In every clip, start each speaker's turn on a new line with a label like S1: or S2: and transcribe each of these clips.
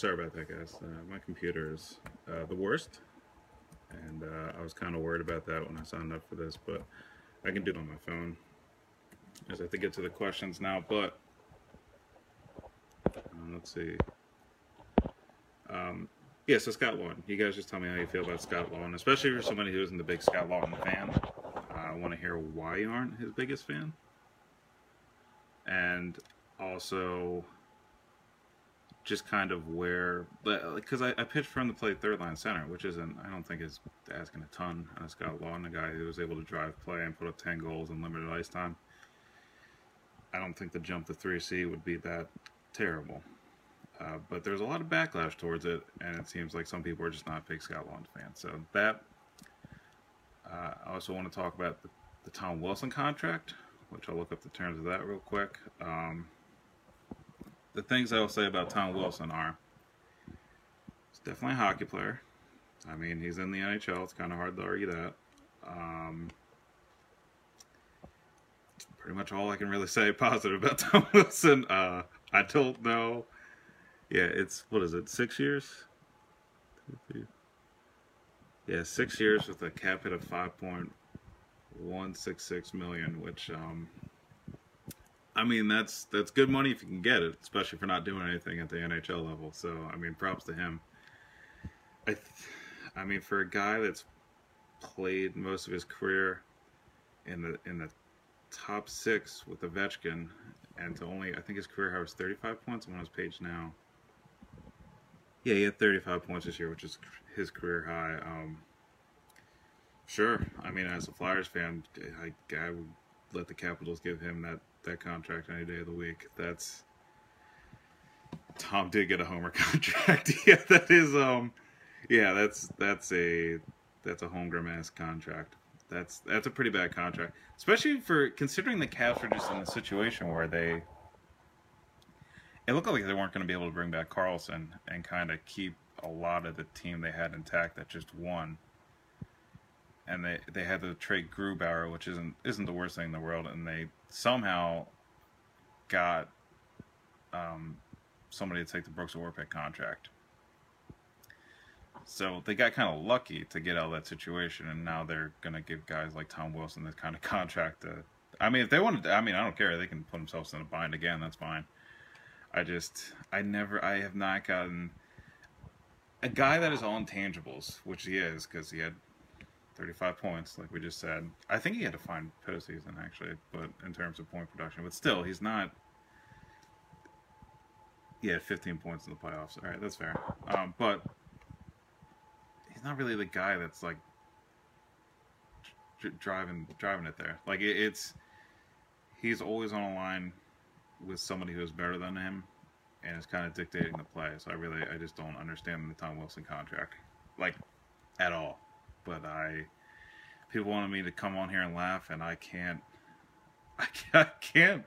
S1: sorry about that, guys. Uh, my computer is uh, the worst, and uh, I was kind of worried about that when I signed up for this, but I can do it on my phone. As I have to get to the questions now, but uh, let's see. Um, yeah, so Scott Laughton. You guys just tell me how you feel about Scott Laughton, especially for somebody who isn't the big Scott Laughton fan. I want to hear why you aren't his biggest fan, and also just kind of where, because I, I pitched for him to play third line center, which isn't, I don't think is asking a ton on Scott Laughton, a guy who was able to drive play and put up 10 goals in limited ice time. I don't think the jump to 3C would be that terrible. Uh, but there's a lot of backlash towards it, and it seems like some people are just not big Scott Laughton fans. So that, uh, I also want to talk about the, the Tom Wilson contract, which I'll look up the terms of that real quick. Um, the things I will say about Tom Wilson are he's definitely a hockey player. I mean, he's in the NHL. It's kind of hard to argue that. Um, pretty much all I can really say positive about Tom Wilson. Uh, I don't know. Yeah, it's what is it? Six years? Yeah, six years with a cap hit of five point one six six million, which um, I mean, that's that's good money if you can get it, especially for not doing anything at the NHL level. So, I mean, props to him. I, th- I mean, for a guy that's played most of his career in the in the top six with Ovechkin, and to only I think his career high was 35 points. I'm on his page now. Yeah, he had 35 points this year, which is his career high. Um, sure, I mean, as a Flyers fan, I, I would let the Capitals give him that that contract any day of the week. That's Tom did get a homer contract. yeah, that is um yeah, that's that's a that's a Holmgren ass contract. That's that's a pretty bad contract. Especially for considering the Caps were just in a situation where they it looked like they weren't going to be able to bring back Carlson and kind of keep a lot of the team they had intact that just won and they they had to trade Grubauer, which isn't isn't the worst thing in the world, and they somehow got um, somebody to take the Brooks Orpik contract. So they got kind of lucky to get out of that situation, and now they're gonna give guys like Tom Wilson this kind of contract. To, I mean, if they wanted, to, I mean, I don't care. They can put themselves in a bind again. That's fine. I just, I never, I have not gotten a guy that is all intangibles, which he is, because he had 35 points, like we just said. I think he had to find postseason actually, but in terms of point production, but still, he's not. He had 15 points in the playoffs. All right, that's fair. Um, but he's not really the guy that's like driving driving it there. Like it, it's he's always on a line with somebody who is better than him, and is kind of dictating the play. So I really I just don't understand the Tom Wilson contract, like at all but I people wanted me to come on here and laugh, and I can't. I can't.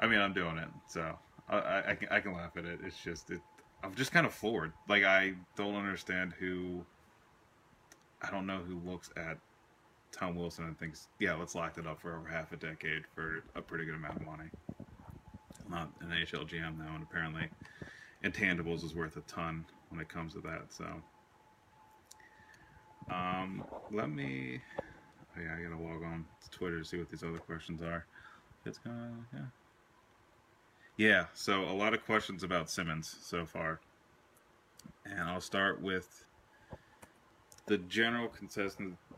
S1: I, mean, I'm doing it, so I, I, can I can laugh at it. It's just it. I'm just kind of floored. Like I don't understand who. I don't know who looks at Tom Wilson and thinks, yeah, let's lock it up for over half a decade for a pretty good amount of money. not an AHL GM now, and apparently, intangibles is worth a ton when it comes to that. So um, let me Oh, yeah, I gotta log on to Twitter to see what these other questions are. It's gonna, yeah. Yeah, so a lot of questions about Simmonds so far. And I'll start with the general consensus.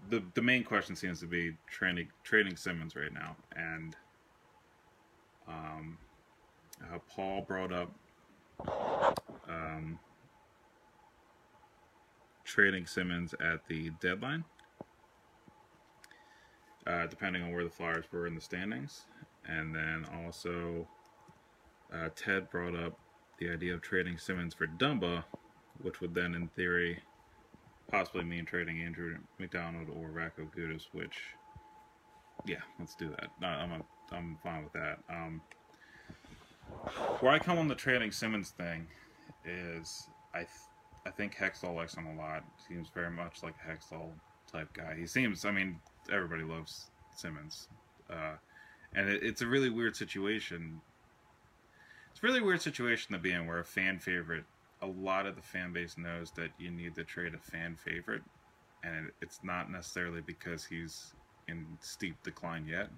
S1: The, the main question seems to be trading, trading Simmonds right now. And um, uh, Paul brought up um, trading Simmonds at the deadline uh, depending on where the Flyers were in the standings. And then also, uh, Ted brought up the idea of trading Simmonds for Dumba, which would then, in theory, possibly mean trading Andrew MacDonald or Radko Gudas, which, yeah, let's do that. I'm, a, I'm fine with that. Um, where I come on the trading Simmonds thing is I, I think Hextall likes him a lot. Seems very much like a Hextall type guy. He seems, I mean, everybody loves Simmonds, uh, and it, it's a really weird situation. It's a really weird situation to be in, where a fan favorite, a lot of the fan base knows that you need to trade a fan favorite, and it, it's not necessarily because he's in steep decline yet.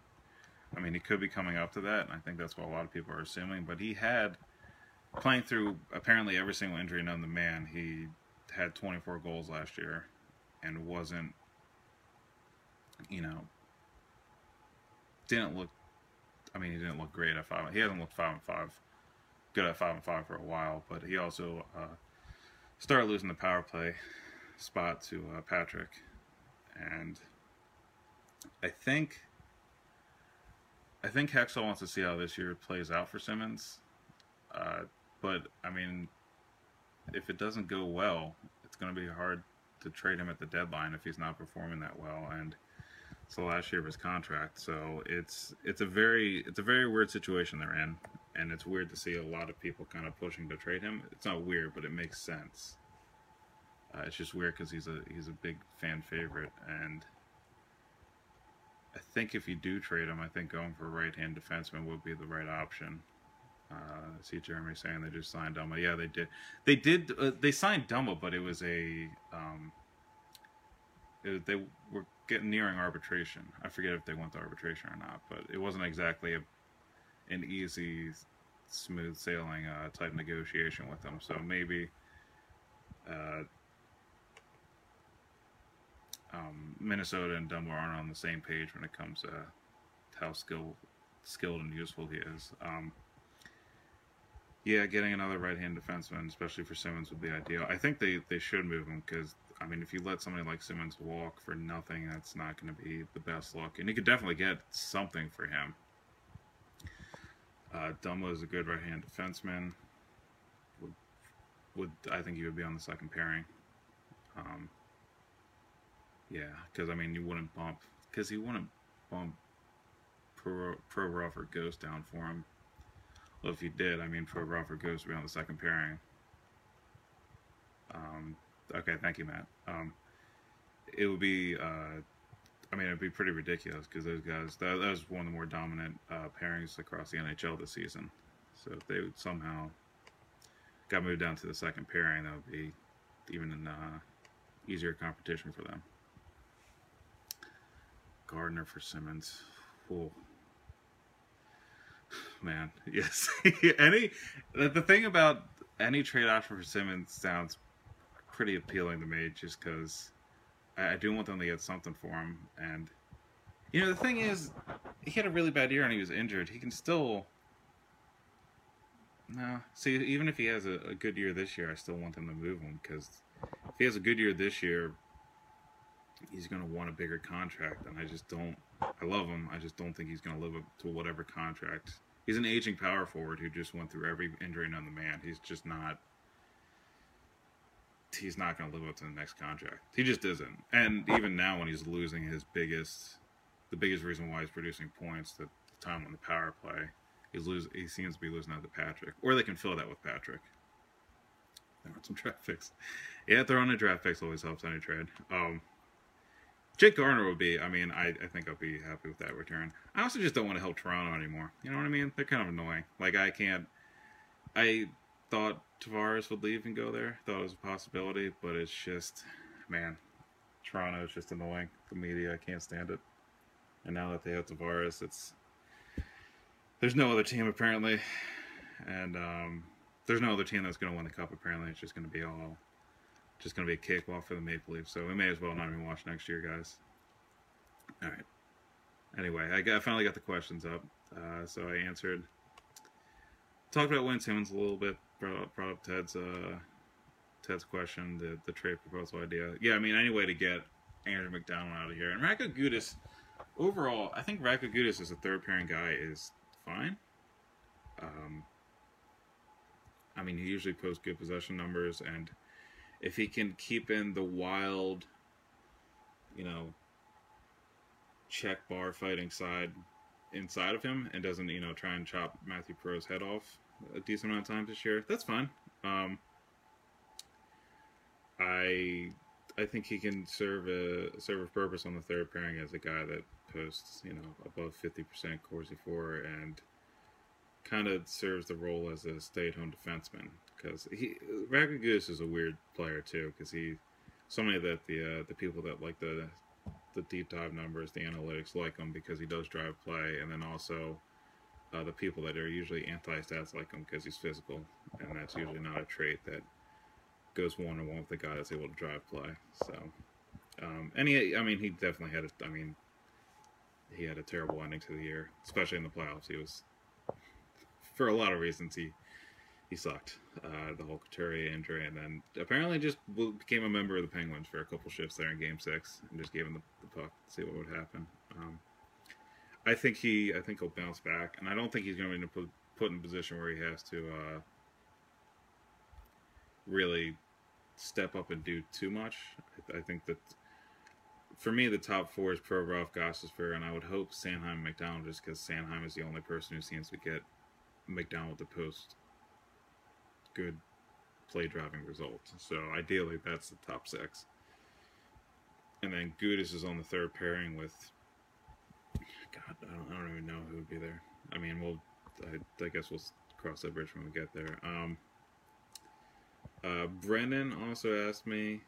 S1: I mean, he could be coming up to that, and I think that's what a lot of people are assuming. But he had playing through apparently every single injury known to man. He had 24 goals last year, and wasn't you know, didn't look. I mean, he didn't look great at five. He hasn't looked five and five, good at five and five for a while. But he also uh, started losing the power play spot to uh, Patrick, and I think. I think Hextall wants to see how this year plays out for Simmonds, uh, but I mean, if it doesn't go well, it's going to be hard to trade him at the deadline if he's not performing that well. And it's the last year of his contract, so it's it's a very it's a very weird situation they're in, and it's weird to see a lot of people kind of pushing to trade him. It's not weird, but it makes sense. Uh, it's just weird because he's a he's a big fan favorite, and I think if you do trade him, I think going for a right hand defenseman would be the right option. Uh, see Jeremy saying they just signed Dumba. Yeah, they did. They did. Uh, they signed Dumba, but it was a. Um, it, they were getting nearing arbitration. I forget if they went to arbitration or not, but it wasn't exactly a, an easy, smooth sailing uh, type negotiation with them. So maybe uh, um, Minnesota and Dumba aren't on the same page when it comes to how skilled, skilled and useful he is. Um, yeah, getting another right-hand defenseman, especially for Simmonds, would be ideal. I think they, they should move him because I mean, if you let somebody like Simmonds walk for nothing, that's not going to be the best look. And you could definitely get something for him. Uh, Dumba is a good right-hand defenseman. Would, would I think he would be on the second pairing? Um, yeah, because I mean, you wouldn't bump because he wouldn't bump Pro Provorov or Ghost down for him. Well, if you did, I mean, for or Ghost would be on the second pairing. Um, Okay, thank you, Matt. Um, it would be, uh, I mean, it'd be pretty ridiculous because those guys, that, that, was one of the more dominant uh, pairings across the NHL this season. So if they would somehow got moved down to the second pairing, that would be even an uh, easier competition for them. Gardiner for Simmonds. Whoa. Man, yes. any the thing about any trade option for Simmonds sounds pretty appealing to me just because I, I, do want them to get something for him. And, you know, the thing is, he had a really bad year and he was injured. He can still. No. See, even if he has a, a good year this year, I still want them to move him because if he has a good year this year, he's going to want a bigger contract. And I just don't. I love him. I just don't think he's going to live up to whatever contract. He's an aging power forward who just went through every injury known to man. He's just not he's not going to live up to the next contract. He just isn't. And even now, when he's losing his biggest, the biggest reason why he's producing points, the, the time on the power play, he's lose. He seems to be losing out to Patrick, or they can fill that with Patrick. There are some draft picks. Yeah, throwing a draft picks always helps any trade. Um, Jake Gardiner would be. I mean, I, I think I'll be happy with that return. I also just don't want to help Toronto anymore. You know what I mean? They're kind of annoying. Like I can't. I thought Tavares would leave and go there. Thought it was a possibility, but it's just, man, Toronto is just annoying. The media, I can't stand it. And now that they have Tavares, it's there's no other team apparently, and um, there's no other team that's going to win the cup. Apparently, it's just going to be all just going to be a cakewalk for the Maple Leafs. So we may as well not even watch next year, guys. All right. Anyway, I, got, I finally got the questions up, uh, so I answered. Talked about Wayne Simmonds a little bit. Brought up, brought up Ted's uh, Ted's question, the the trade proposal idea. Yeah, I mean, any way to get Andrew MacDonald out of here. And Radko Gudas, overall, I think Radko Gudas as a third pairing guy is fine. Um, I mean, he usually posts good possession numbers, and if he can keep in the wild, you know, check bar fighting side inside of him and doesn't, you know, try and chop Mathieu Perreault's head off a decent amount of times this year, that's fine. Um, I I think he can serve a serve a purpose on the third pairing as a guy that posts, you know, above fifty percent Corsi for and kind of serves the role as a stay-at-home defenseman because he Radko Gudas is a weird player too because he so many that the uh, the people that like the the deep dive numbers, the analytics like him because he does drive play, and then also uh, the people that are usually anti-stats like him because he's physical, and that's usually not a trait that goes one on one with the guy that's able to drive play. So, um, and he, I mean, he definitely had a, I mean, he had a terrible ending to the year, especially in the playoffs. He was, for a lot of reasons, he he sucked. Uh, the whole Couturier injury, and then apparently just became a member of the Penguins for a couple shifts there in Game Six, and just gave him the, the puck to see what would happen. Um, I think he, I think he'll bounce back, and I don't think he's going to be put, in a position where he has to uh, really step up and do too much. I, I, think that for me, the top four is Provorov, Gostisbehere, and I would hope Sanheim MacDonald, just because Sanheim is the only person who seems to get MacDonald to post good play driving results. So ideally, that's the top six. And then Gudas is on the third pairing with. God, I don't, I don't even know who would be there. I mean, we'll. I, I guess we'll cross that bridge when we get there. Um, uh, Brendan also asked me,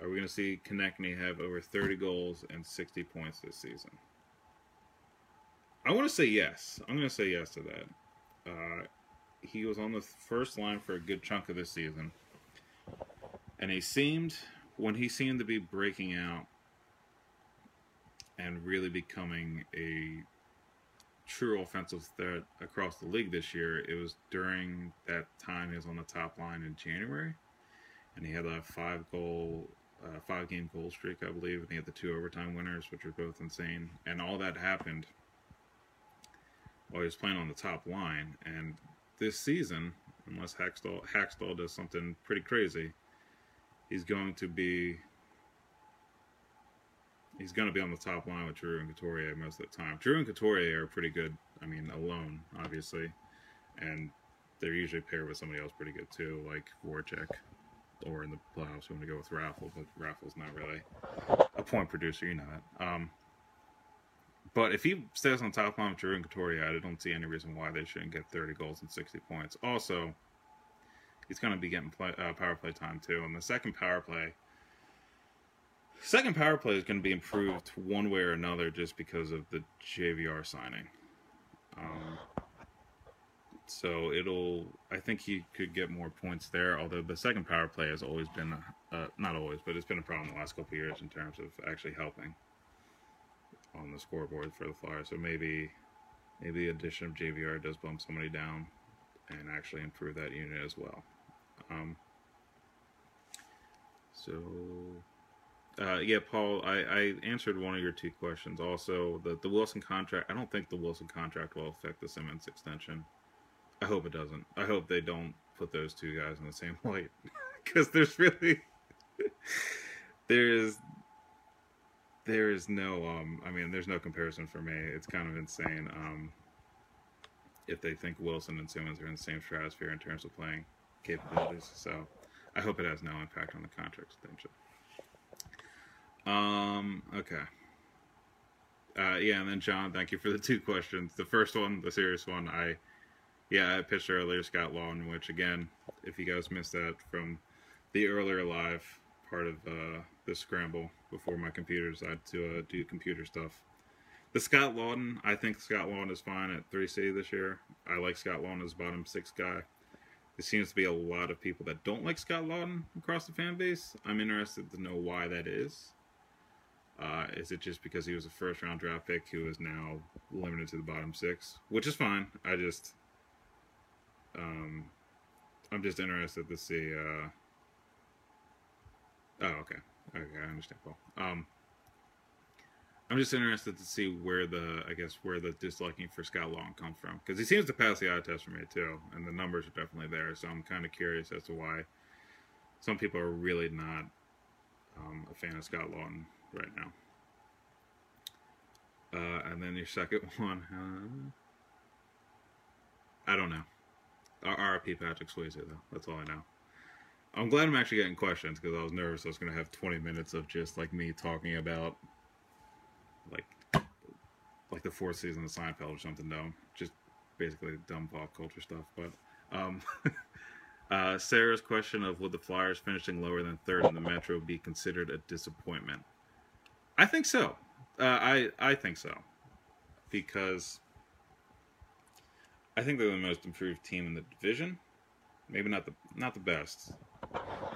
S1: "Are we going to see Konecny have over 30 goals and 60 points this season?" I want to say yes. I'm going to say yes to that. Uh, he was on the first line for a good chunk of this season. And he seemed, when he seemed to be breaking out and really becoming a true offensive threat across the league this year, it was during that time he was on the top line in January. And he had a five goal, uh, five game goal streak, I believe. And he had the two overtime winners, which were both insane. And all that happened while he was playing on the top line. And this season, unless Hakstol, Hakstol does something pretty crazy, he's going to be he's going to be on the top line with Giroux and Couturier most of the time. Giroux and Couturier are pretty good. I mean, alone, obviously, and they're usually paired with somebody else pretty good too, like Voracek, or in the playoffs, we want to go with Raffl, but Raffl's not really a point producer, you know that. Um, but if he stays on top line with Giroux and Couturier, I don't see any reason why they shouldn't get 30 goals and 60 points. Also, he's going to be getting play, uh, power play time too. And the second power play, second power play is going to be improved one way or another just because of the JVR signing. Um, so it'll, I think he could get more points there. Although the second power play has always been, uh, not always, but it's been a problem the last couple years in terms of actually helping on the scoreboard for the Flyers. So maybe maybe the addition of JVR does bump somebody down and actually improve that unit as well. Um, so uh, yeah, Paul, I, I answered one of your two questions. Also, the the Wilson contract. I don't think the Wilson contract will affect the Simmonds extension. I hope it doesn't. I hope they don't put those two guys in the same light because there's really there is there is no um i mean there's no comparison for me. It's kind of insane um if they think wilson and Simmonds are in the same stratosphere in terms of playing capabilities. So i hope it has no impact on the contract extension. Um okay. Uh yeah and then john thank you for the two questions. The first one the serious one i yeah i pitched earlier scott Laughton, which again if you guys missed that from the earlier live part of uh this scramble before my computer decided to uh, do computer stuff. The Scott Laughton, I think Scott Laughton is fine at 3C this year. I like Scott Laughton as bottom six guy. There seems to be a lot of people that don't like Scott Laughton across the fan base. I'm interested to know why that is. Uh, is it just because he was a first round draft pick who is now limited to the bottom six, which is fine. I just, um, I'm just interested to see. Uh, oh, okay, okay, I understand. Paul. Um, I'm just interested to see where the, I guess, where the disliking for Scott Laughton comes from because he seems to pass the eye test for me too, and the numbers are definitely there. So I'm kind of curious as to why some people are really not um, a fan of Scott Laughton right now. Uh, and then your second one, I don't know. RIP Patrick Swayze though. That's all I know. I'm glad I'm actually getting questions because I was nervous I was going to have 20 minutes of just like me talking about like like the fourth season of Seinfeld or something. No, just basically dumb pop culture stuff. But um, uh, Sarah's question of would the Flyers finishing lower than third in the Metro be considered a disappointment? I think so. Uh, I I think so because I think they're the most improved team in the division. Maybe not the not the best,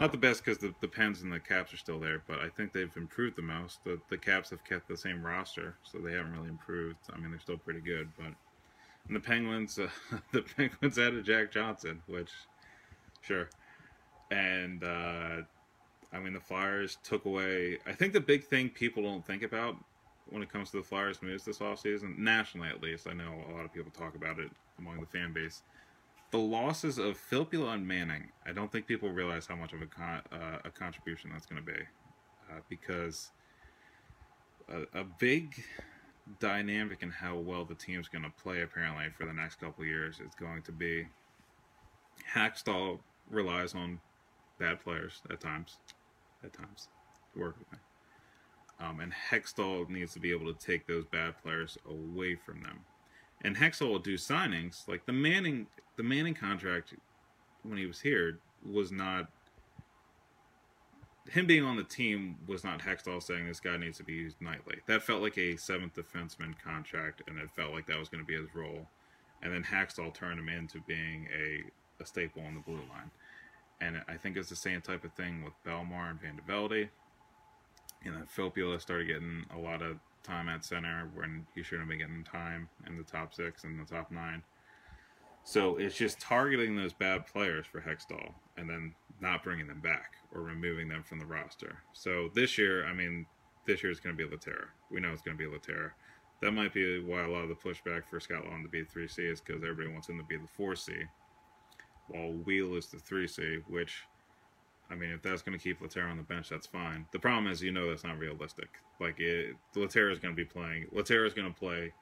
S1: not the best because the, the Pens and the Caps are still there, but I think they've improved the most. The the Caps have kept the same roster, so they haven't really improved. I mean, they're still pretty good, but and the Penguins, uh, the Penguins added Jack Johnson, which sure, and uh, I mean the Flyers took away. I think the big thing people don't think about when it comes to the Flyers moves this offseason, nationally at least, I know a lot of people talk about it among the fan base the losses of Filppula and Manning, I don't think people realize how much of a con- uh, a contribution that's going to be, uh, because a, a, big dynamic in how well the team's going to play apparently for the next couple years is going to be Hakstol relies on bad players at times, at times work with me. Um, and Hextall needs to be able to take those bad players away from them and Hextall will do signings. Like the Manning, the Manning contract when he was here was not him being on the team was not Hextall saying this guy needs to be used nightly. That felt like a seventh defenseman contract, and it felt like that was going to be his role. And then Hextall turned him into being a, a staple on the blue line. And I think it's the same type of thing with Bellemare and VandeVelde. And then Filppula started getting a lot of time at center when he shouldn't be getting time in the top six and the top nine. So it's just targeting those bad players for Hextall and then not bringing them back or removing them from the roster. So this year, I mean, this year is going to be Lehtera. We know it's going to be Lehtera. That might be why a lot of the pushback for Scott Laughton to be 3C is because everybody wants him to be the 4C, while Wheel is the 3C, which I mean, if that's going to keep Lehtera on the bench, that's fine. The problem is, you know, that's not realistic. Like, it, Lehtera is going to be playing. Lehtera is going to play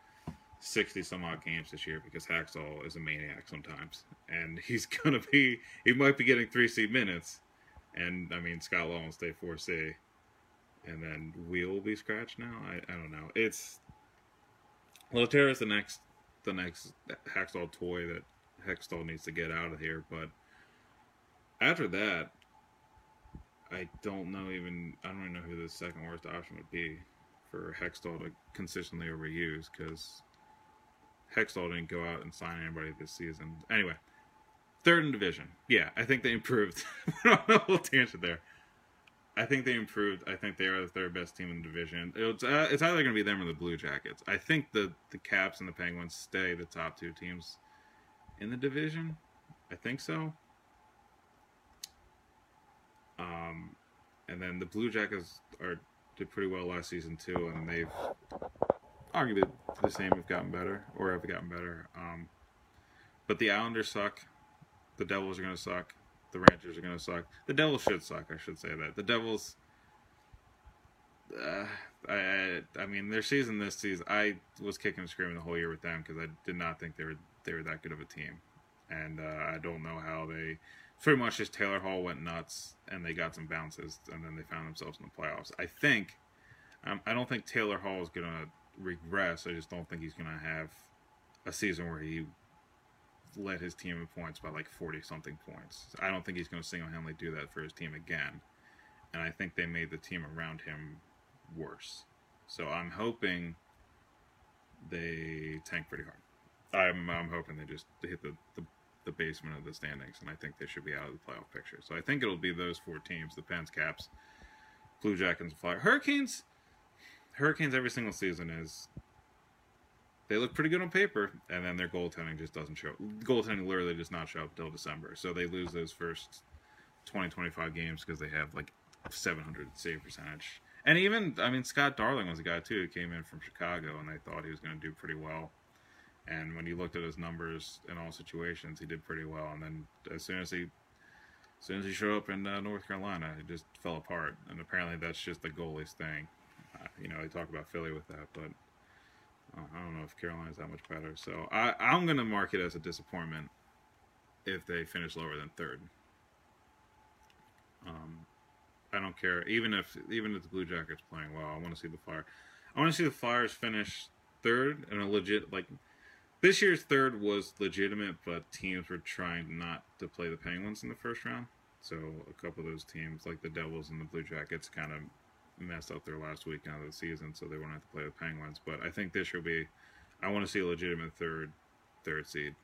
S1: sixty some odd games this year because Hakstol is a maniac sometimes, and he's going to be. He might be getting three C minutes, and I mean, Scott Law will stay four C, and then we'll be scratched now. I, I don't know. It's Lehtera is the next the next Hakstol toy that Hextall needs to get out of here, but after that I don't know even I don't even know who the second worst option would be for Hextall to consistently overuse because Hextall didn't go out and sign anybody this season. Anyway, third in division. Yeah, I think they improved. a little tangent there. I think they improved. I think they are the third best team in the division. It's, uh, it's either going to be them or the Blue Jackets. I think the the Caps and the Penguins stay the top two teams in the division. I think so. Um, and then the Blue Jackets are did pretty well last season too, and they've arguably the same have gotten better or have gotten better. Um, but the Islanders suck. The Devils are going to suck. The Rangers are going to suck. The Devils should suck. I should say that the Devils. Uh, I, I mean their season this season. I was kicking and screaming the whole year with them because I did not think they were they were that good of a team, and uh, I don't know how they pretty much just Taylor Hall went nuts and they got some bounces and then they found themselves in the playoffs. I think, um, I don't think Taylor Hall is going to regress. I just don't think he's going to have a season where he led his team in points by like 40 something points. I don't think he's going to single handedly do that for his team again. and I think they made the team around him worse. So I'm hoping they tank pretty hard. I'm I'm hoping they just hit the, the the basement of the standings, and I think they should be out of the playoff picture. So I think it'll be those four teams: the Pens, Caps, Blue Jackets, and Flyers. Hurricanes. Hurricanes every single season is they look pretty good on paper, and then their goaltending just doesn't show. Goaltending literally does not show up until December, so they lose those first 20, 25 games because they have like 700 save percentage. And even, I mean, Scott Darling was a guy too who came in from Chicago, and they thought he was going to do pretty well. And when you looked at his numbers in all situations, he did pretty well. And then as soon as he, as soon as he showed up in uh, North Carolina, it just fell apart. And apparently that's just the goalie's thing. Uh, you know, they talk about Philly with that, but uh, I don't know if Carolina's that much better. So I, I'm going to mark it as a disappointment if they finish lower than third. Um, I don't care. Even if even if the Blue Jackets playing well, I want to see the Fire. I want to see the Flyers finish third and a legit like this year's third was legitimate, but teams were trying not to play the Penguins in the first round. So a couple of those teams, like the Devils and the Blue Jackets, kind of messed up their last weekend of the season, so they won't have to play the Penguins. But I think this will be. I want to see a legitimate third, third seed,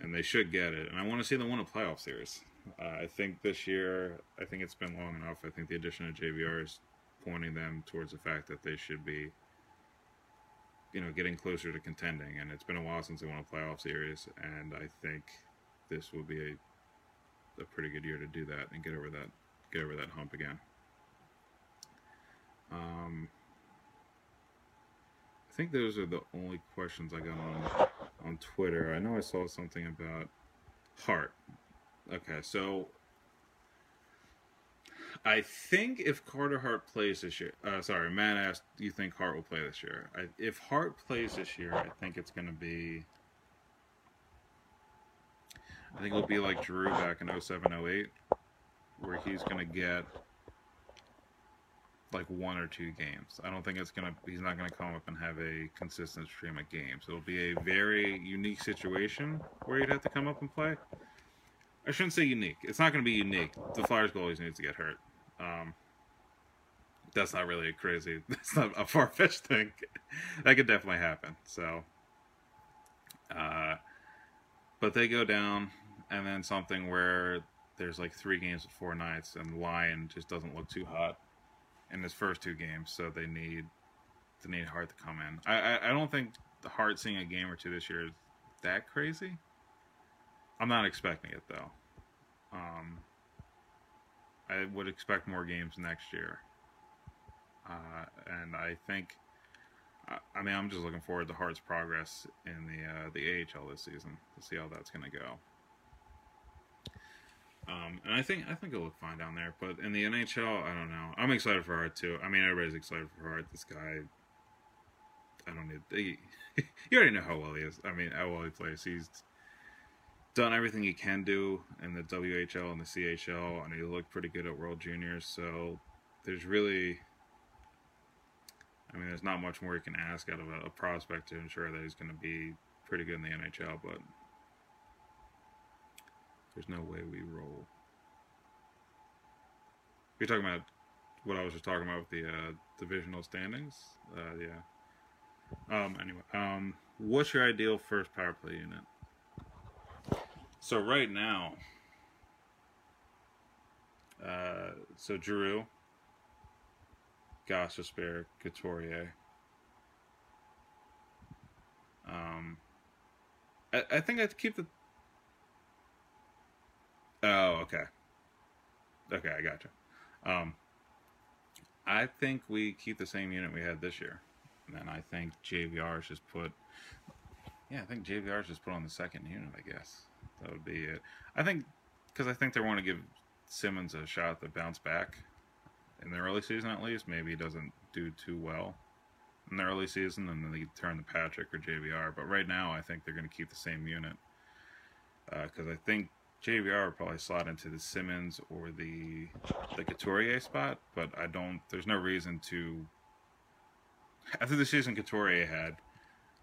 S1: and they should get it. And I want to see them win a playoff series. Uh, I think this year, I think it's been long enough. I think the addition of JVR is pointing them towards the fact that they should be, you know, getting closer to contending. And it's been a while since they won a playoff series, and I think this will be a, a pretty good year to do that and get over that get over that hump again. Um, I think those are the only questions I got on on Twitter. I know I saw something about Hart. Okay, so I think if Carter Hart plays this year, uh, sorry, Matt asked, do you think Hart will play this year? I, if Hart plays this year, I think it's going to be. I think it'll be like Giroux back in 07 08, where he's going to get like one or two games. I don't think it's gonna. He's not gonna come up and have a consistent stream of games. It'll be a very unique situation where he'd have to come up and play. I shouldn't say unique. It's not gonna be unique. The Flyers goalies need to get hurt. Um, that's not really a crazy. That's not a far fetched thing. that could definitely happen. So, uh, but they go down, and then something where there's like three games of four nights, and Lyon just doesn't look too hot in his first two games, so they need they need Hart to come in. I, I, I don't think the Hart seeing a game or two this year is that crazy. I'm not expecting it though. Um, I would expect more games next year, uh, and I think. I mean, I'm just looking forward to Hart's progress in the uh, the AHL this season to see how that's going to go. Um, and I think I think it'll look fine down there. But in the NHL, I don't know. I'm excited for Hart too. I mean, everybody's excited for Hart. This guy, I don't need. He, you already know how well he is. I mean, how well he plays. He's done everything he can do in the WHL and the CHL, and he looked pretty good at World Juniors. So there's really, I mean, there's not much more you can ask out of a, a prospect to ensure that he's going to be pretty good in the NHL. But there's no way we roll. You're talking about what I was just talking about with the uh, divisional standings. Uh, yeah. Um. Anyway. Um. What's your ideal first power play unit? So right now. Uh. So Giroux. Gostisbehere, Couturier. Um. I, I think I'd keep the Oh, okay. Okay, I gotcha. Um, I think we keep the same unit we had this year, and I think JVR is just put. Yeah, I think JVR is just put on the second unit. I guess that would be it. I think because I think they want to give Simmonds a shot to bounce back in the early season at least. Maybe he doesn't do too well in the early season, and then they turn to Patrick or JVR. But right now, I think they're going to keep the same unit because uh, I think JVR would probably slot into the Simmonds or the the Couturier spot, but I don't. There's no reason to. After the season Couturier had,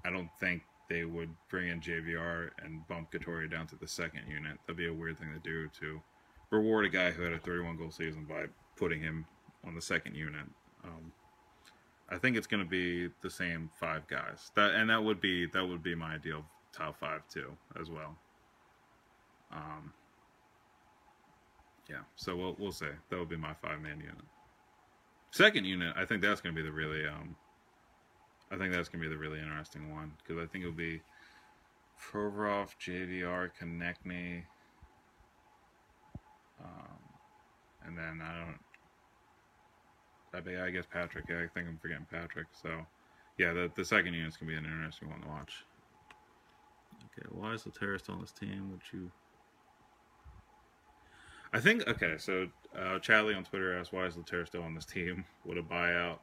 S1: I don't think they would bring in JVR and bump Couturier down to the second unit. That'd be a weird thing to do to reward a guy who had a 31 goal season by putting him on the second unit. Um, I think it's going to be the same five guys. That and that would be that would be my ideal top five too as well. Um, yeah, so we'll we'll say that would be my five man unit. Second unit, I think that's going to be the really um, I think that's going to be the really interesting one because I think it'll be Provorov, JVR, Konecny, um, and then I don't. I, be, I guess Patrick. Yeah, I think I'm forgetting Patrick. So, yeah, the the second unit's gonna be an interesting one to watch. Okay, why is Lehtera still on this team? Would you? I think okay. So, uh, Charlie on Twitter asked, "Why is Lehtera still on this team? Would a buyout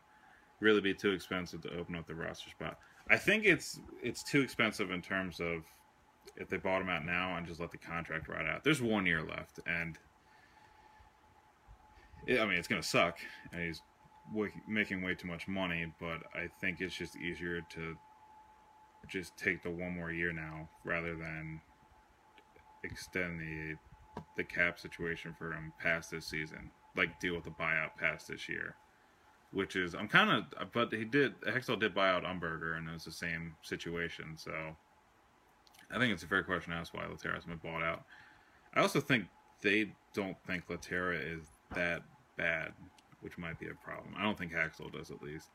S1: really be too expensive to open up the roster spot?" I think it's it's too expensive in terms of if they bought him out now and just let the contract ride out. There's one year left, and it, I mean it's gonna suck, and he's w- making way too much money. But I think it's just easier to just take the one more year now rather than extend the the cap situation for him past this season, like deal with the buyout past this year. Which is I'm kind of, but he did Hextall did buy out Umberger, and it was the same situation. So I think it's a fair question to ask why Lehtera has been bought out. I also think they don't think Lehtera is that bad, which might be a problem. I don't think Hakstol does at least.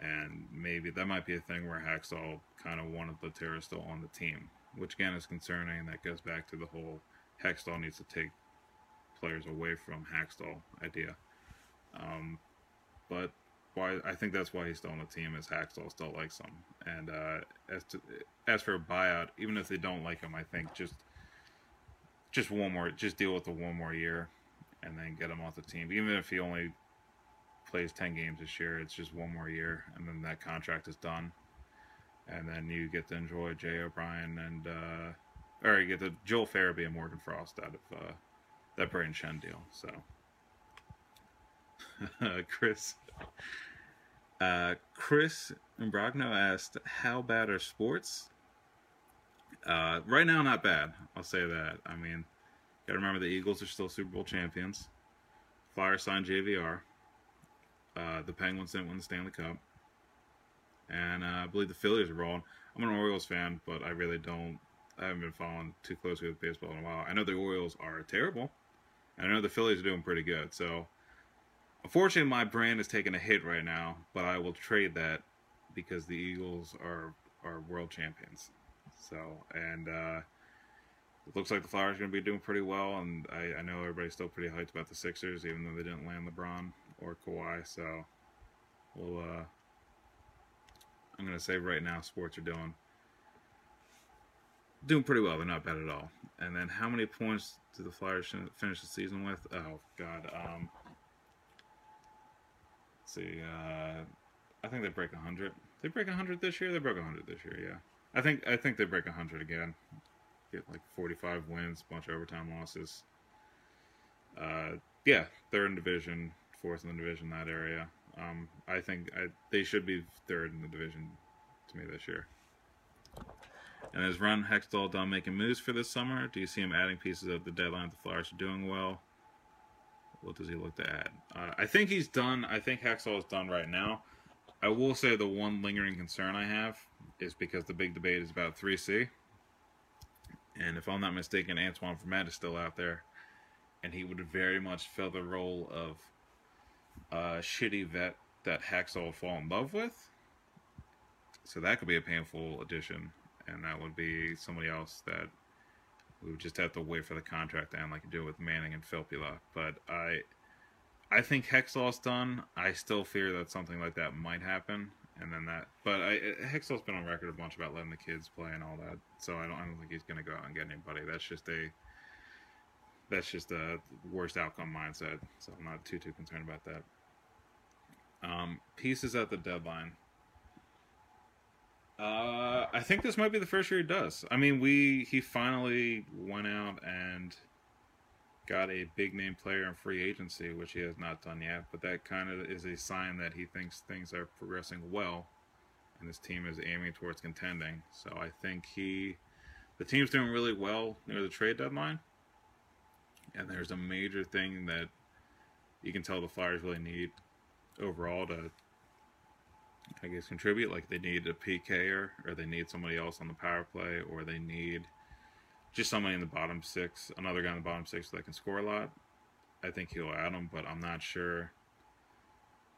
S1: And maybe that might be a thing where Hakstol kind of wanted Lehtera still on the team, which again is concerning. That goes back to the whole Hextall needs to take players away from Hakstol idea. Um, but why I think that's why he's still on the team is Hakstol still likes him. And uh, as to as for a buyout, even if they don't like him, I think just just one more, just deal with the one more year, and then get him off the team. Even if he only plays ten games this year, it's just one more year, and then that contract is done. And then you get to enjoy Jay O'Brien and uh, or you get the Joel Farabee and Morgan Frost out of uh, that Brayden Schenn deal. So. Chris. Uh, Chris Brogno asked, "How bad are sports?" Uh, right now, not bad. I'll say that. I mean, got to remember the Eagles are still Super Bowl champions. Flyers signed JVR. Uh, the Penguins didn't win the Stanley Cup, and uh, I believe the Phillies are rolling. I'm an Orioles fan, but I really don't. I haven't been following too closely with baseball in a while. I know the Orioles are terrible, and I know the Phillies are doing pretty good. So Unfortunately, my brand is taking a hit right now, but I will trade that because the Eagles are are world champions. So, and uh, it looks like the Flyers are going to be doing pretty well, and I, I, know everybody's still pretty hyped about the Sixers, even though they didn't land LeBron or Kawhi. So, we'll. Uh, I'm going to say right now, sports are doing doing pretty well. They're not bad at all. And then, how many points do the Flyers finish the season with? Oh God. Um, see. Uh, I think they break 100. They break 100 this year. They broke 100 this year. Yeah. I think I think they break 100 again. Get like 45 wins, bunch of overtime losses. Uh, yeah, third in division, fourth in the division that area. Um, I think I, they should be third in the division to me this year. And is Ron Hextall done making moves for this summer? Do you see him adding pieces of the deadline? The Flyers are doing well. What does he look to add? Uh, I think he's done. I think Hextall is done right now. I will say the one lingering concern I have is because the big debate is about 3C. And if I'm not mistaken, Antoine Vermette is still out there. And he would very much fill the role of a shitty vet that Hextall would fall in love with. So that could be a painful addition. And that would be somebody else that we would just have to wait for the contract to end, like you do with Manning and Filppula. But I, I think Hextall's done. I still fear that something like that might happen, and then that. But I, Hextall's been on record a bunch about letting the kids play and all that. So I don't, I don't think he's going to go out and get anybody. That's just a. That's just a worst outcome mindset. So I'm not too too concerned about that. Um, pieces at the deadline. Uh, I think this might be the first year he does. I mean, we he finally went out and got a big name player in free agency, which he has not done yet. But that kind of is a sign that he thinks things are progressing well, and his team is aiming towards contending. So I think he, the team's doing really well near the trade deadline. And there's a major thing that you can tell the Flyers really need overall to, I guess, contribute. Like they need a PKer, or they need somebody else on the power play, or they need just somebody in the bottom six, another guy in the bottom six that can score a lot. I think he'll add him, but I'm not sure.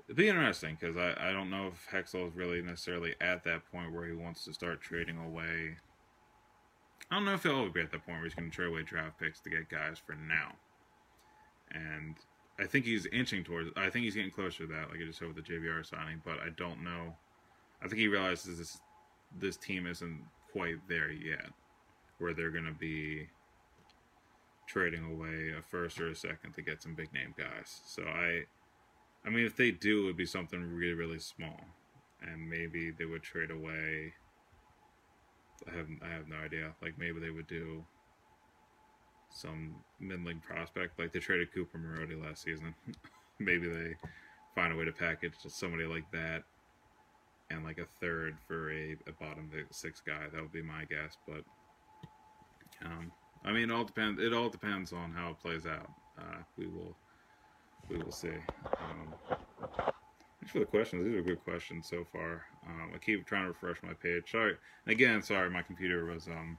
S1: It'd be interesting because I, I don't know if Hextall is really necessarily at that point where he wants to start trading away. I don't know if he'll ever be at that point where he's going to trade away draft picks to get guys for now. And I think he's inching towards. I think he's getting closer to that, like I just said with the JVR signing. But I don't know. I think he realizes this this team isn't quite there yet, where they're going to be trading away a first or a second to get some big name guys. So I, I mean, if they do, it would be something really really small, and maybe they would trade away. I have I have no idea. Like maybe they would do some middling prospect. Like they traded Cooper Marody last season. Maybe they find a way to package somebody like that and like a third for a, a bottom six guy. That would be my guess. But um, I mean, it all depends. It all depends on how it plays out. Uh, we will we will see. Um, thanks for the questions. These are good questions so far. Um, I keep trying to refresh my page. Sorry. Again, sorry, my computer was um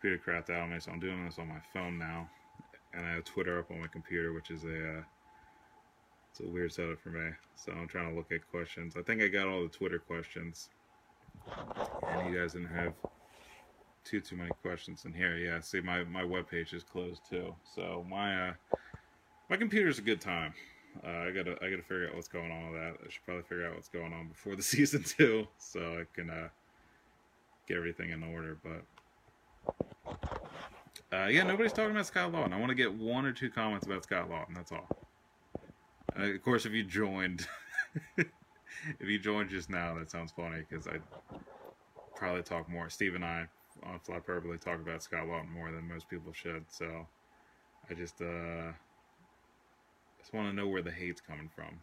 S1: computer crapped out on me, so I'm doing this on my phone now, and I have Twitter up on my computer, which is a uh, it's a weird setup for me. So I'm trying to look at questions. I think I got all the Twitter questions, and you guys didn't have too too many questions in here. Yeah, see my my web page is closed too, so my uh, my computer's a good time. Uh, I gotta I gotta figure out what's going on with that. I should probably figure out what's going on before the season two, so I can uh, get everything in order. But uh, yeah, nobody's talking about Scott Laughton. I want to get one or two comments about Scott Laughton. That's all. Uh, of course, if you joined, if you joined just now, that sounds funny because I probably talk more. Steve and I on Fly Purple talk about Scott Laughton more than most people should. So I just uh, just want to know where the hate's coming from.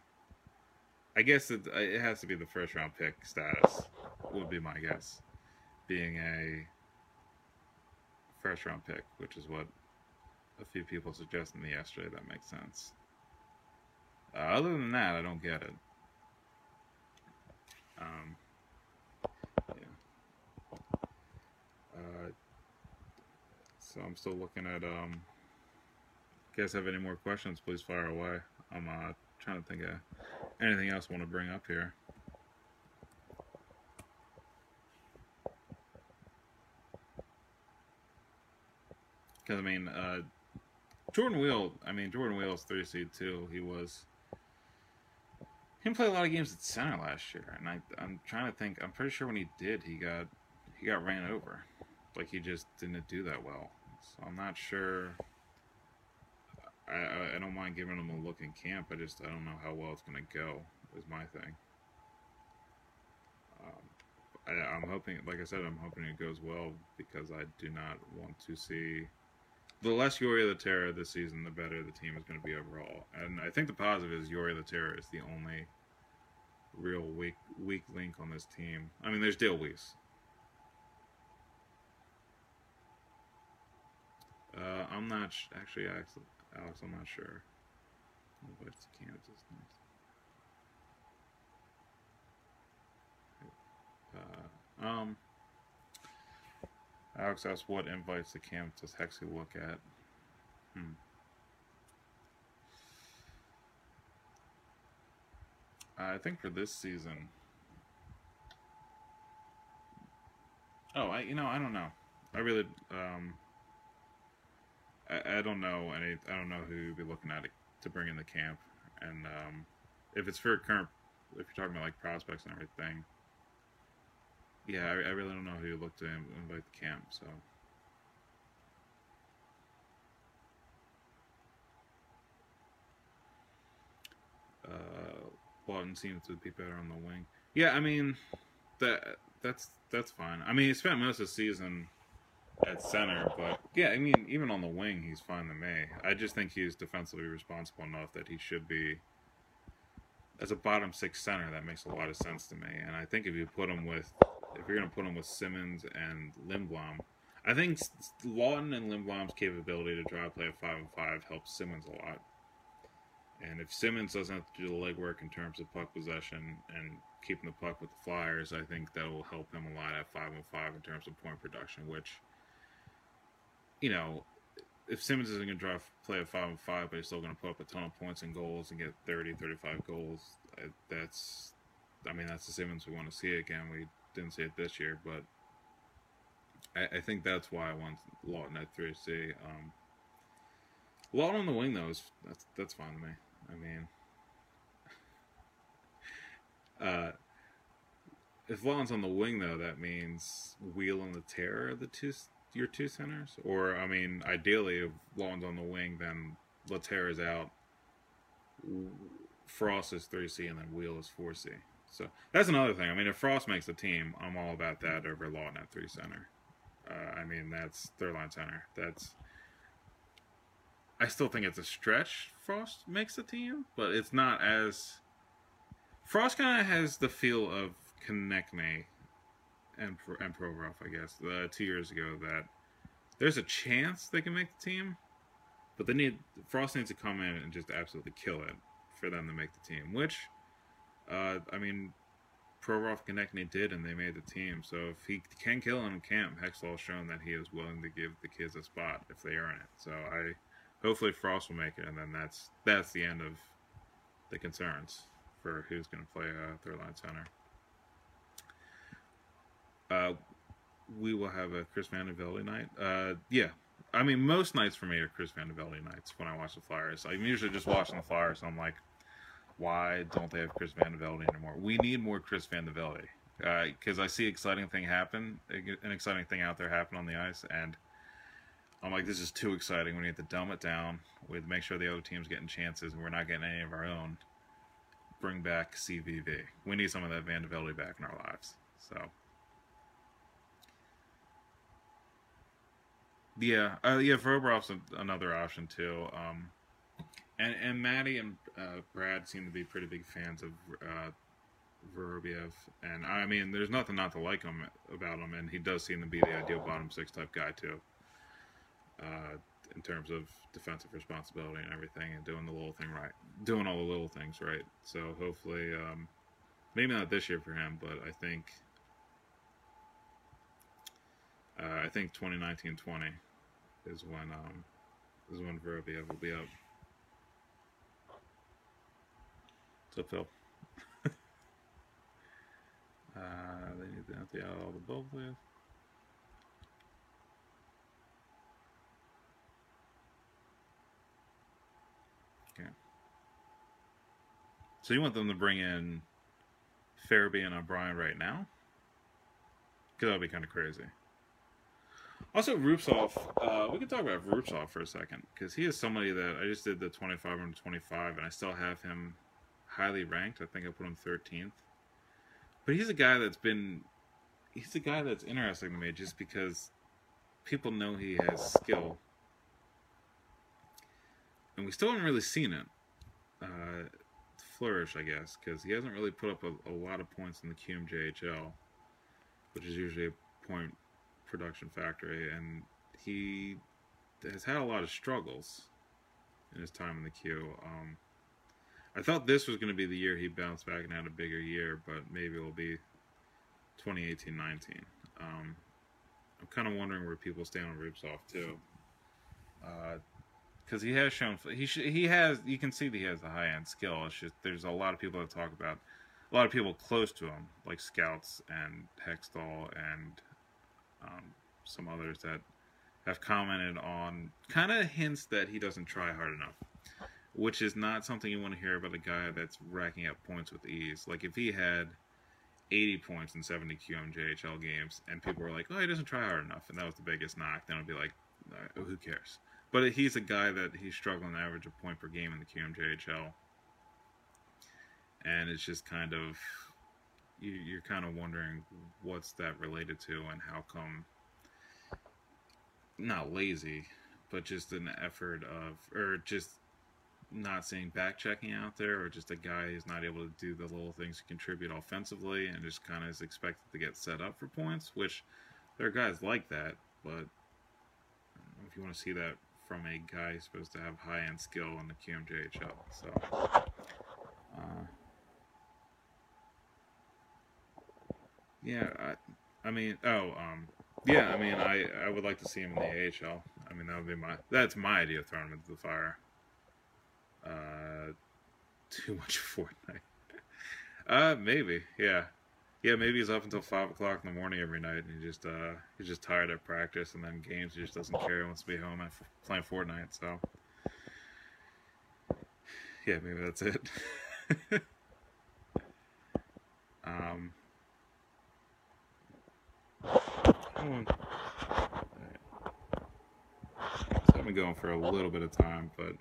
S1: I guess it, it has to be the first round pick status. Would be my guess, being a first round pick, which is what a few people suggested me yesterday. That makes sense. Uh, other than that, I don't get it. Um, yeah. Uh, so I'm still looking at. Um, if you guys have any more questions, please fire away. I'm uh, trying to think of anything else I want to bring up here. Because I mean, uh, Jordan Weal. I mean, Jordan Weal's three seed too. He was. He played a lot of games at center last year, and I, I'm trying to think. I'm pretty sure when he did, he got he got ran over. Like he just didn't do that well. So I'm not sure. I, I don't mind giving him a look in camp. I just I don't know how well it's to go. Is my thing. Um, I, I'm hoping, like I said, I'm hoping it goes well because I do not want to see the less Jori Lehtera this season, the better the team is going to be overall. And I think the positive is Jori Lehtera is the only real weak weak link on this team. I mean, there's Dale Weise. Uh, I'm not actually, Alex, Alex. I'm not sure. What's Kansas next? Uh, um. Alex asked what invites the camp does Hexy look at? Hmm. I think for this season. Oh, I you know I don't know. I really um. I, I don't know any. I don't know who you'd be looking at to bring in the camp, and um, if it's for current, if you're talking about like prospects and everything, yeah, I, I really don't know who you look to invite the camp, so. Uh, Laughton seems to be better on the wing. Yeah, I mean, that that's that's fine. I mean, he spent most of the season at center, but yeah, I mean, even on the wing, he's fine to me. I just think he's defensively responsible enough that he should be as a bottom six center. That makes a lot of sense to me, and I think if you put him with if you're going to put him with Simmonds and Lindblom, I think Laughton and Lindblom's capability to drive play a five and five helps Simmonds a lot. And if Simmonds doesn't have to do the legwork in terms of puck possession and keeping the puck with the Flyers, I think that will help him a lot at 5 on 5 in terms of point production, which, you know, if Simmonds isn't going to drive play a 5 on 5, but he's still going to put up a ton of points and goals and get 30, 35 goals, uh, that's, I mean, that's the Simmonds we want to see again. We didn't see it this year, but I, I think that's why I want Laughton at 3C. Um, Laughton on the wing, though, is that's, that's fine to me. I mean, uh, if Laughton's on the wing, though, that means Weal and Lehtera are the two your two centers, or I mean, ideally, if Laughton's on the wing, then Lehtera is out. Frost is three C, and then Weal is four C. So that's another thing. I mean, if Frost makes the team, I'm all about that over Laughton at three center. Uh, I mean, that's third line center. That's I still think it's a stretch. Frost makes the team, but it's not as Frost kind of has the feel of Konecny and and Provorov, I guess, uh, two years ago. That there's a chance they can make the team, but they need Frost needs to come in and just absolutely kill it for them to make the team. Which, uh, I mean, Provorov Konecny did, and they made the team. So if he can kill him in camp, Hextall's shown that he is willing to give the kids a spot if they earn it. So I hopefully Frost will make it, and then that's that's the end of the concerns for who's going to play a third line center. Uh, we will have a Chris Vande night. Uh, yeah, I mean most nights for me are Chris Vande nights when I watch the Flyers. I'm usually just watching the Flyers. And I'm like, why don't they have Chris Vande anymore? We need more Chris Vande because uh, I see exciting thing happen, an exciting thing out there happen on the ice, and I'm like, this is too exciting. We need to dumb it down. We have to make sure the other team's getting chances, and we're not getting any of our own. Bring back CVV. We need some of that Vandevelde back in our lives. So, yeah, uh, yeah, Vorobiev's another option too. Um, and and Maddie and uh, Brad seem to be pretty big fans of uh, Vorobiev, and I mean, there's nothing not to like him about him, and he does seem to be the ideal bottom six type guy too uh, in terms of defensive responsibility and everything, and doing the little thing right, doing all the little things right. So hopefully, um, maybe not this year for him, but I think uh, I think 2019-20 is when um, is when Vorobiev will be up. So Phil? uh, they need to empty out all the bulbs. So you want them to bring in Farabee and O'Brien right now? Because that would be kind of crazy. Also, Rubtsov, uh, we can talk about Rubtsov for a second because he is somebody that I just did the 25 and 25, and I still have him highly ranked. I think I put him 13th. But he's a guy that's been, he's a guy that's interesting to me just because people know he has skill. And we still haven't really seen it. Uh, flourish, I guess, because he hasn't really put up a, a, lot of points in the QMJHL, which is usually a point production factory, and he has had a lot of struggles in his time in the Q. Um, I thought this was going to be the year he bounced back and had a bigger year, but maybe it'll be 2018-19. Um, I'm kind of wondering where people stand on Rubtsov too. Uh, because he has shown he sh- he has you can see that he has a high end skill. It's just there's a lot of people that talk about a lot of people close to him, like scouts and Hextall and um, some others that have commented on kind of hints that he doesn't try hard enough, which is not something you want to hear about a guy that's racking up points with ease. Like if he had 80 points in 70 QMJHL games and people were like, "Oh, he doesn't try hard enough," and that was the biggest knock, then I'd be like, uh, "Who cares?" But he's a guy that he's struggling to average a point per game in the QMJHL. And it's just kind of, you, you're kind of wondering what's that related to and how come, not lazy, but just an effort of, or just not seeing back checking out there, or just a guy who's not able to do the little things to contribute offensively and just kind of is expected to get set up for points, which there are guys like that, but if you want to see that from a guy who's supposed to have high end skill in the QMJHL. So, uh, yeah, I, I mean, oh, um, yeah, I mean, I, I would like to see him in the AHL. I mean, that would be my that's my idea of throwing him into the fire. Uh, too much Fortnite. uh, maybe, yeah, yeah. Maybe he's up until five o'clock in the morning every night, and he just uh he's just tired at practice, and then games he just doesn't care. He wants to be home and playing Fortnite. So, yeah, maybe that's it. um. So I've been going for a little bit of time, but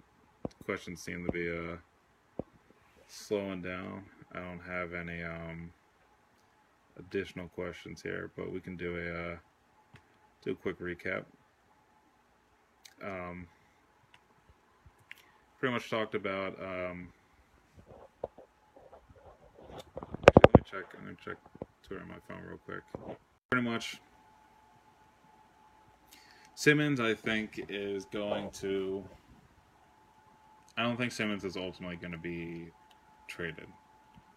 S1: questions seem to be uh, slowing down. I don't have any um, additional questions here, but we can do a uh, do a quick recap. Um, pretty much talked about. Um, let me check. I'm gonna check Twitter on my phone real quick. Pretty much Simmonds, I think, is going to. I don't think Simmonds is ultimately going to be traded.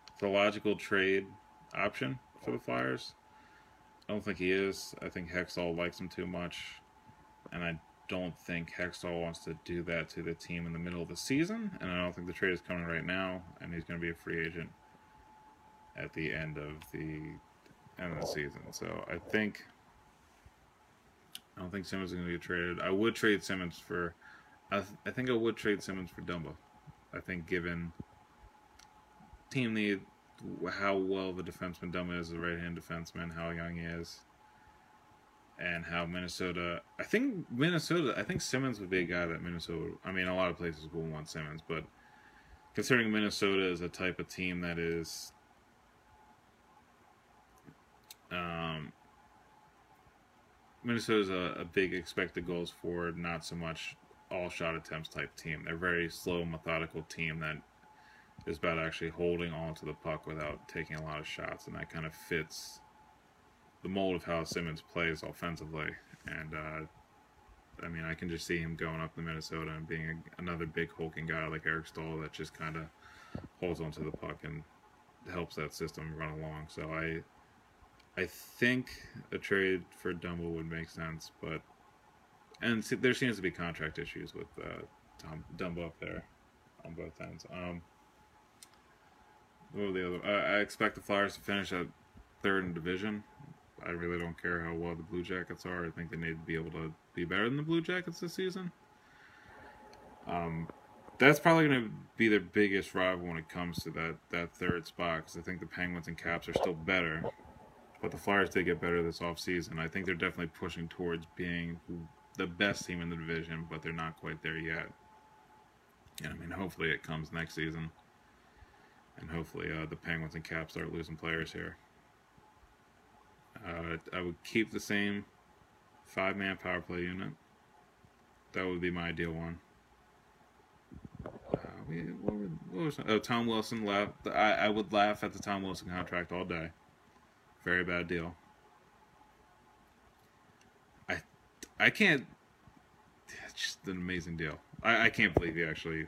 S1: It's the logical trade option for the Flyers. I don't think he is. I think Hextall likes him too much, and I don't think Hextall wants to do that to the team in the middle of the season. And I don't think the trade is coming right now, and he's going to be a free agent at the end of the end of the season. So I think I don't think Simmonds is going to get traded. I would trade Simmonds for. I, th- I think I would trade Simmonds for Dumba. I think given team need, how well the defenseman Dumba is, the right hand defenseman, how young he is, and how Minnesota. I think Minnesota. I think Simmonds would be a guy that Minnesota. I mean, a lot of places will want Simmonds, but considering Minnesota is a type of team that is. Um, Minnesota's a, a big expected goals forward, not so much all shot attempts type team. They're a very slow, methodical team that is about actually holding on to the puck without taking a lot of shots, and that kind of fits the mold of how Simmonds plays offensively. And uh, I mean, I can just see him going up to Minnesota and being a, another big hulking guy like Eric Staal that just kind of holds onto the puck and helps that system run along. So I I think a trade for Dumba would make sense, but and there seems to be contract issues with uh, Tom Dumba up there on both ends. Um, what the other? I, I expect the Flyers to finish at third in division. I really don't care how well the Blue Jackets are. I think they need to be able to be better than the Blue Jackets this season. Um, that's probably going to be their biggest rival when it comes to that that third spot because I think the Penguins and Caps are still better. But the Flyers did get better this offseason. I think they're definitely pushing towards being the best team in the division, but they're not quite there yet. And I mean, hopefully it comes next season. And hopefully uh, the Penguins and Caps start losing players here. Uh, I would keep the same five man power play unit. That would be my ideal one. Uh, we, what, what was, oh, Tom Wilson laughed. I, I would laugh at the Tom Wilson contract all day. Very bad deal. I I can't. It's just an amazing deal. I, I can't believe he actually.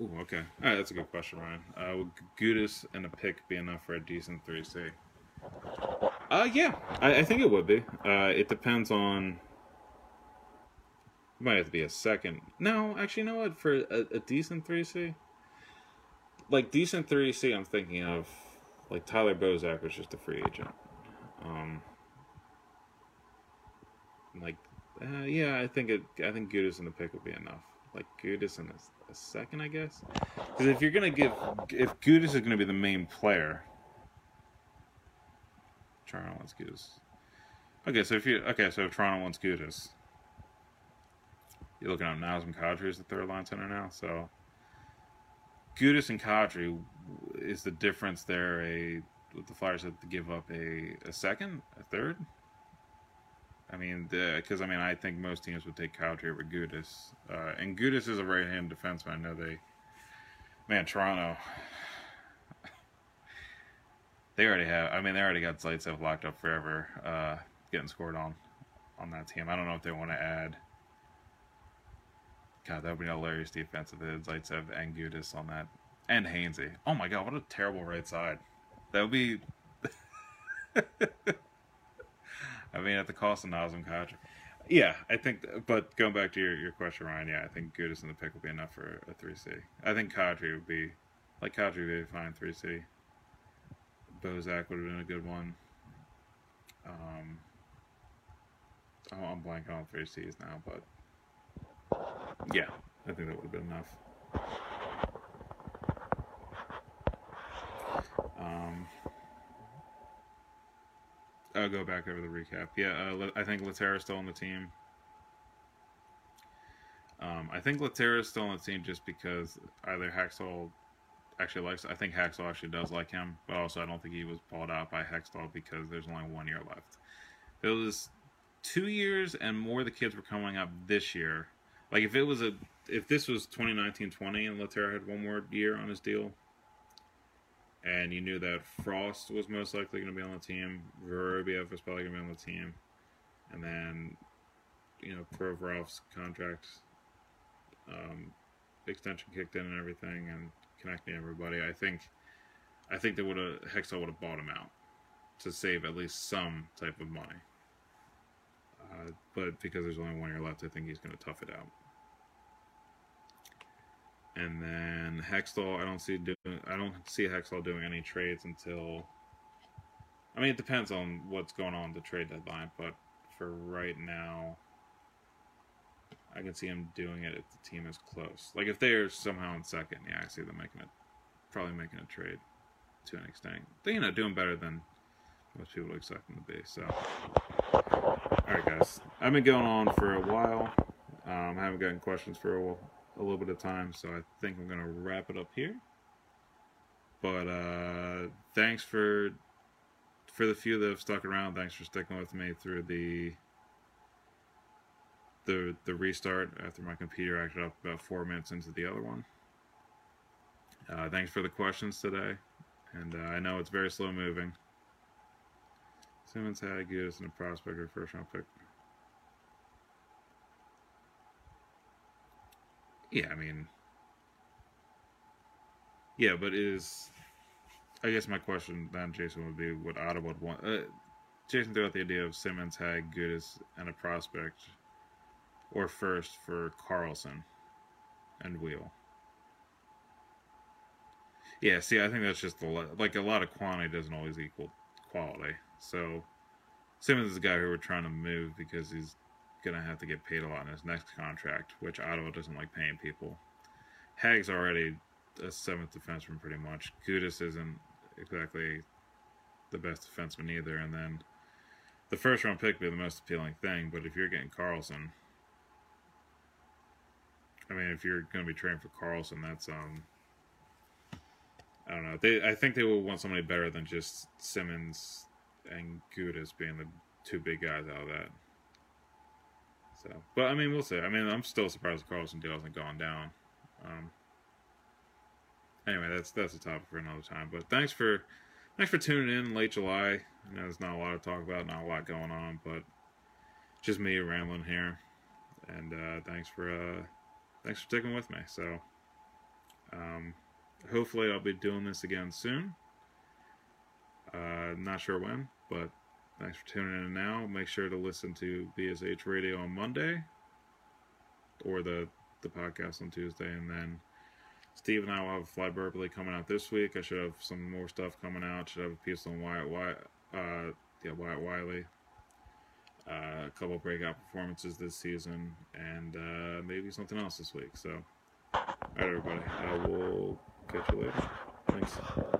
S1: Ooh, okay. All right, that's a good question, Ryan. Uh, would Gudas and a pick be enough for a decent 3C? Uh, yeah, I, I think it would be. Uh, it depends on. It might have to be a second. No, actually, you know what? For a, a decent 3C, like decent 3C, I'm thinking of like Tyler Bozak was just a free agent. Um, like, uh, yeah, I think it. I think Gudas in the pick would be enough. Like Gudas in a, a second, I guess. Because if you're gonna give, if Gudas is gonna be the main player, Toronto wants Gudas. Okay, so if you okay, so if Toronto wants Gudas, you're looking at Nazem Kadri as the third line center now. So Gudas and Kadri is the difference there a with the Flyers have to give up a, a second, a third? I mean, because I mean, I think most teams would take Kadri over Gudas, uh, and Gudas is a right-hand defenseman. I know they, man, Toronto, they already have. I mean, they already got Zaitsev locked up forever, uh, getting scored on on that team. I don't know if they want to add. God, that would be hilarious defense if the Lights have and Gudis on that. And Hainsey. Oh my god, what a terrible right side. That would be I mean at the cost of Nazem Kadri. Yeah, I think but going back to your, your question, Ryan, yeah, I think Gudas in the pick would be enough for a three C. I think Kadri would be like Kadri would be fine three C. Bozak would have been a good one. Um, oh, I'm blanking on three C's now, but yeah, I think that would have been enough. I'll go back over the recap. Yeah, uh, I think is still on the team. Um, I think is still on the team just because either Hakstol actually likes. I think Hakstol actually does like him, but also I don't think he was bought out by Hextall because there's only one year left. It was two years and more. The kids were coming up this year. Like if it was a if this was 2019-20 and Lehtera had one more year on his deal, and you knew that Frost was most likely going to be on the team, Vorobiev was probably going to be on the team, and then you know Provorov's contract um, extension kicked in and everything, and connecting everybody. I think I think they would have Hextall would have bought him out to save at least some type of money. Uh, but because there's only one year left, I think he's going to tough it out. And then Hextall, I don't see doing. I don't see Hextall doing any trades until. I mean, it depends on what's going on the trade deadline, but for right now, I can see him doing it if the team is close. Like if they're somehow in second, yeah, I see them making it, probably making a trade to an extent. They, you know, doing better than most people expect them to be. So, all right, guys, I've been going on for a while. Um, I haven't gotten questions for a, a little bit of time, so I think I'm gonna wrap it up here. But uh, thanks for for the few that have stuck around. Thanks for sticking with me through the the the restart after my computer acted up about four minutes into the other one. Uh, thanks for the questions today, and uh, I know it's very slow moving. Simmonds had a Gudas a prospect or first round pick. Yeah, I mean, yeah, but is I guess my question then, Jason, would be what Ottawa would want. Uh, Jason threw out the idea of Simmonds had Gudas and a prospect or first for Karlsson and Wheel. Yeah, see, I think that's just lot, like a lot of quantity doesn't always equal quality. So Simmonds is a guy who we're trying to move because he's gonna have to get paid a lot in his next contract, which Ottawa doesn't like paying people. Hag's already a seventh defenseman pretty much. Gudas isn't exactly the best defenseman either, and then the first round pick would be the most appealing thing, but if you're getting Karlsson, I mean, if you're going to be trading for Karlsson, that's um, I don't know. They, I think they will want somebody better than just Simmonds and Gudas being the two big guys out of that. So, but I mean, we'll see. I mean, I'm still surprised the Karlsson deal hasn't gone down. Um, anyway, that's that's a topic for another time. But thanks for thanks for tuning in late July. I know there's not a lot to talk about, not a lot going on, but just me rambling here. And uh, thanks for uh, thanks for sticking with me. So, um, hopefully, I'll be doing this again soon. Uh, not sure when, but thanks for tuning in now. Make sure to listen to BSH Radio on Monday or the, the podcast on Tuesday. And then Steve and I will have Fly Burpley coming out this week. I should have some more stuff coming out. Should have a piece on Wyatt, Wyatt, uh, yeah, Wyatt Wiley uh, a couple breakout performances this season, and uh, maybe something else this week. So, all right, everybody, I will catch you later. Thanks.